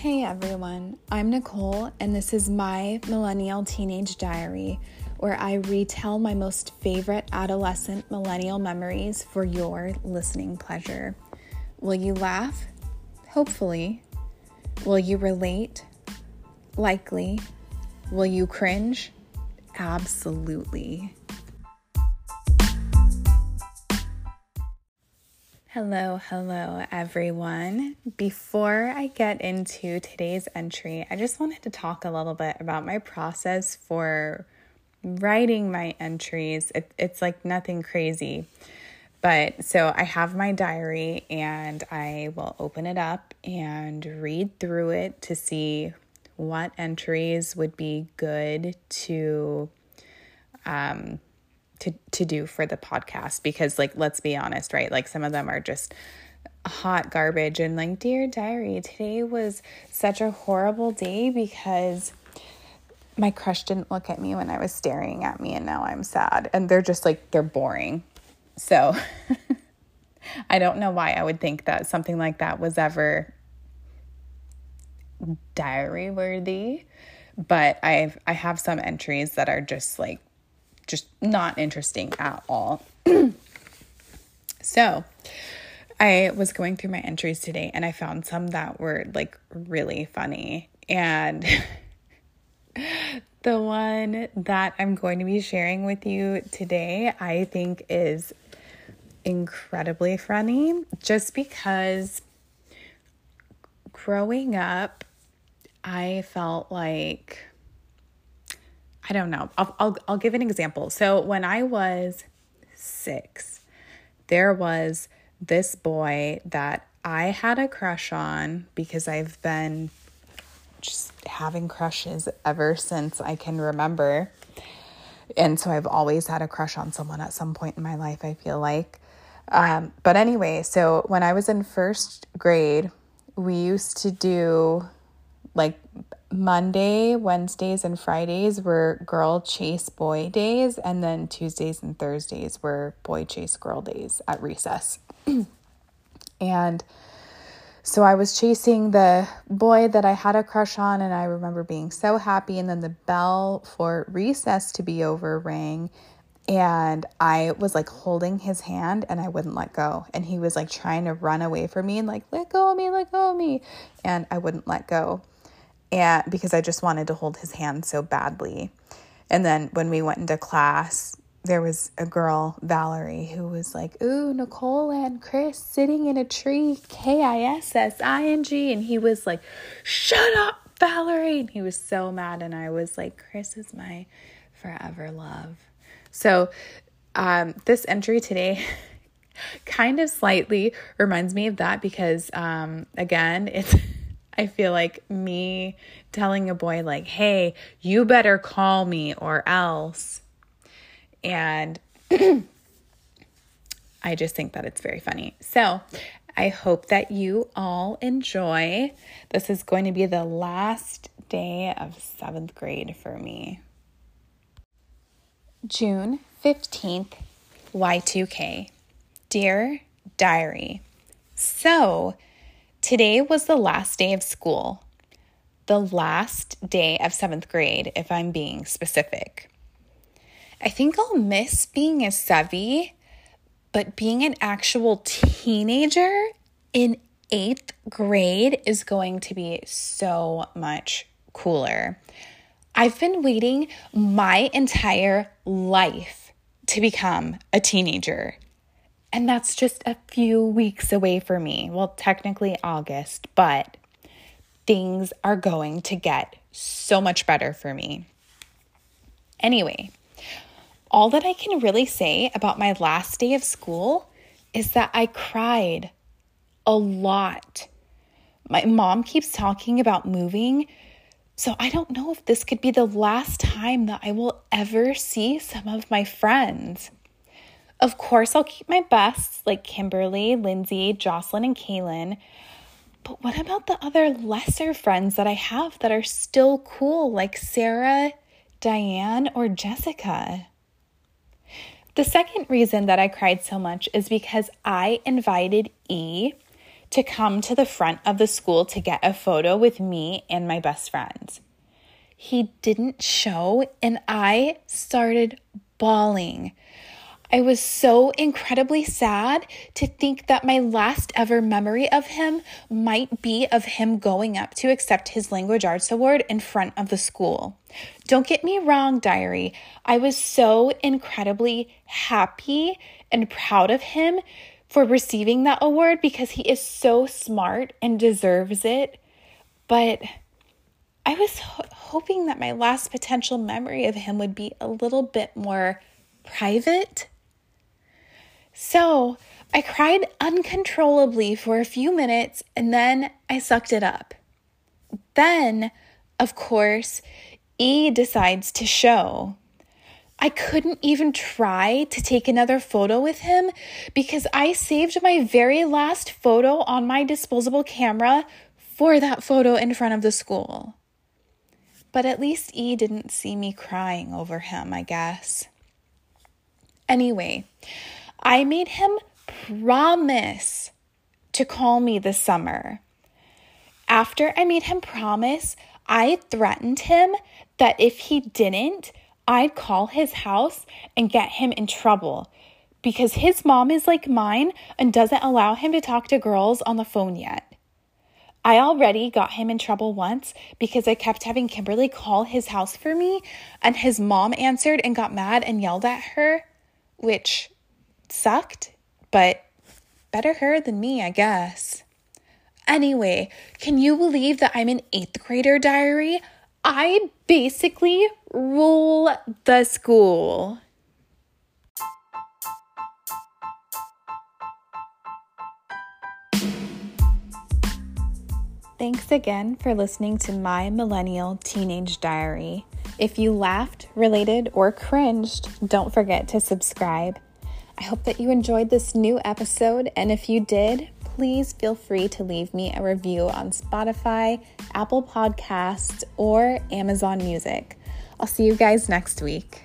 Hey everyone, I'm Nicole, and this is my Millennial Teenage Diary, where I retell my most favorite adolescent millennial memories for your listening pleasure. Will you laugh? Hopefully. Will you relate? Likely. Will you cringe? Absolutely. Hello, hello, everyone. Before I get into today's entry, I just wanted to talk a little bit about my process for writing my entries. It, it's like nothing crazy. But so I have my diary and I will open it up and read through it to see what entries would be good to um to to do for the podcast because like let's be honest, right? Like some of them are just hot garbage and like dear diary, today was such a horrible day because my crush didn't look at me when I was staring at me and now I'm sad. And they're just like they're boring. So I don't know why I would think that something like that was ever diary worthy, but I've I have some entries that are just like just not interesting at all. so, I was going through my entries today and I found some that were like really funny. And the one that I'm going to be sharing with you today, I think is incredibly funny just because growing up, I felt like I don't know. I'll, I'll, I'll give an example. So when I was six, there was this boy that I had a crush on because I've been just having crushes ever since I can remember. And so I've always had a crush on someone at some point in my life, I feel like. Um, but anyway, so when I was in first grade, we used to do like Monday, Wednesdays, and Fridays were girl chase boy days, and then Tuesdays and Thursdays were boy chase girl days at recess. and so I was chasing the boy that I had a crush on, and I remember being so happy. And then the bell for recess to be over rang, and I was like holding his hand, and I wouldn't let go. And he was like trying to run away from me and like, let go of me, let go of me. And I wouldn't let go and because I just wanted to hold his hand so badly. And then when we went into class, there was a girl, Valerie, who was like, Ooh, Nicole and Chris sitting in a tree, K I S S I N G. And he was like, Shut up, Valerie. And he was so mad. And I was like, Chris is my forever love. So, um, this entry today kind of slightly reminds me of that because, um, again, it's. I feel like me telling a boy, like, hey, you better call me or else. And I just think that it's very funny. So I hope that you all enjoy. This is going to be the last day of seventh grade for me. June 15th, Y2K. Dear Diary. So, Today was the last day of school, the last day of seventh grade, if I'm being specific. I think I'll miss being a Sevy, but being an actual teenager in eighth grade is going to be so much cooler. I've been waiting my entire life to become a teenager. And that's just a few weeks away for me. Well, technically August, but things are going to get so much better for me. Anyway, all that I can really say about my last day of school is that I cried a lot. My mom keeps talking about moving, so I don't know if this could be the last time that I will ever see some of my friends. Of course, I'll keep my bests like Kimberly, Lindsay, Jocelyn, and Kaylin. But what about the other lesser friends that I have that are still cool, like Sarah, Diane, or Jessica? The second reason that I cried so much is because I invited E to come to the front of the school to get a photo with me and my best friends. He didn't show, and I started bawling. I was so incredibly sad to think that my last ever memory of him might be of him going up to accept his language arts award in front of the school. Don't get me wrong, diary. I was so incredibly happy and proud of him for receiving that award because he is so smart and deserves it. But I was ho- hoping that my last potential memory of him would be a little bit more private so I cried uncontrollably for a few minutes and then I sucked it up. Then, of course, E decides to show. I couldn't even try to take another photo with him because I saved my very last photo on my disposable camera for that photo in front of the school. But at least E didn't see me crying over him, I guess. Anyway, I made him promise to call me this summer. After I made him promise, I threatened him that if he didn't, I'd call his house and get him in trouble because his mom is like mine and doesn't allow him to talk to girls on the phone yet. I already got him in trouble once because I kept having Kimberly call his house for me, and his mom answered and got mad and yelled at her, which sucked, but better her than me, I guess. Anyway, can you believe that I'm an eighth grader diary? I basically rule the school. Thanks again for listening to my millennial teenage diary. If you laughed, related, or cringed, don't forget to subscribe. I hope that you enjoyed this new episode, and if you did, please feel free to leave me a review on Spotify, Apple Podcasts, or Amazon Music. I'll see you guys next week.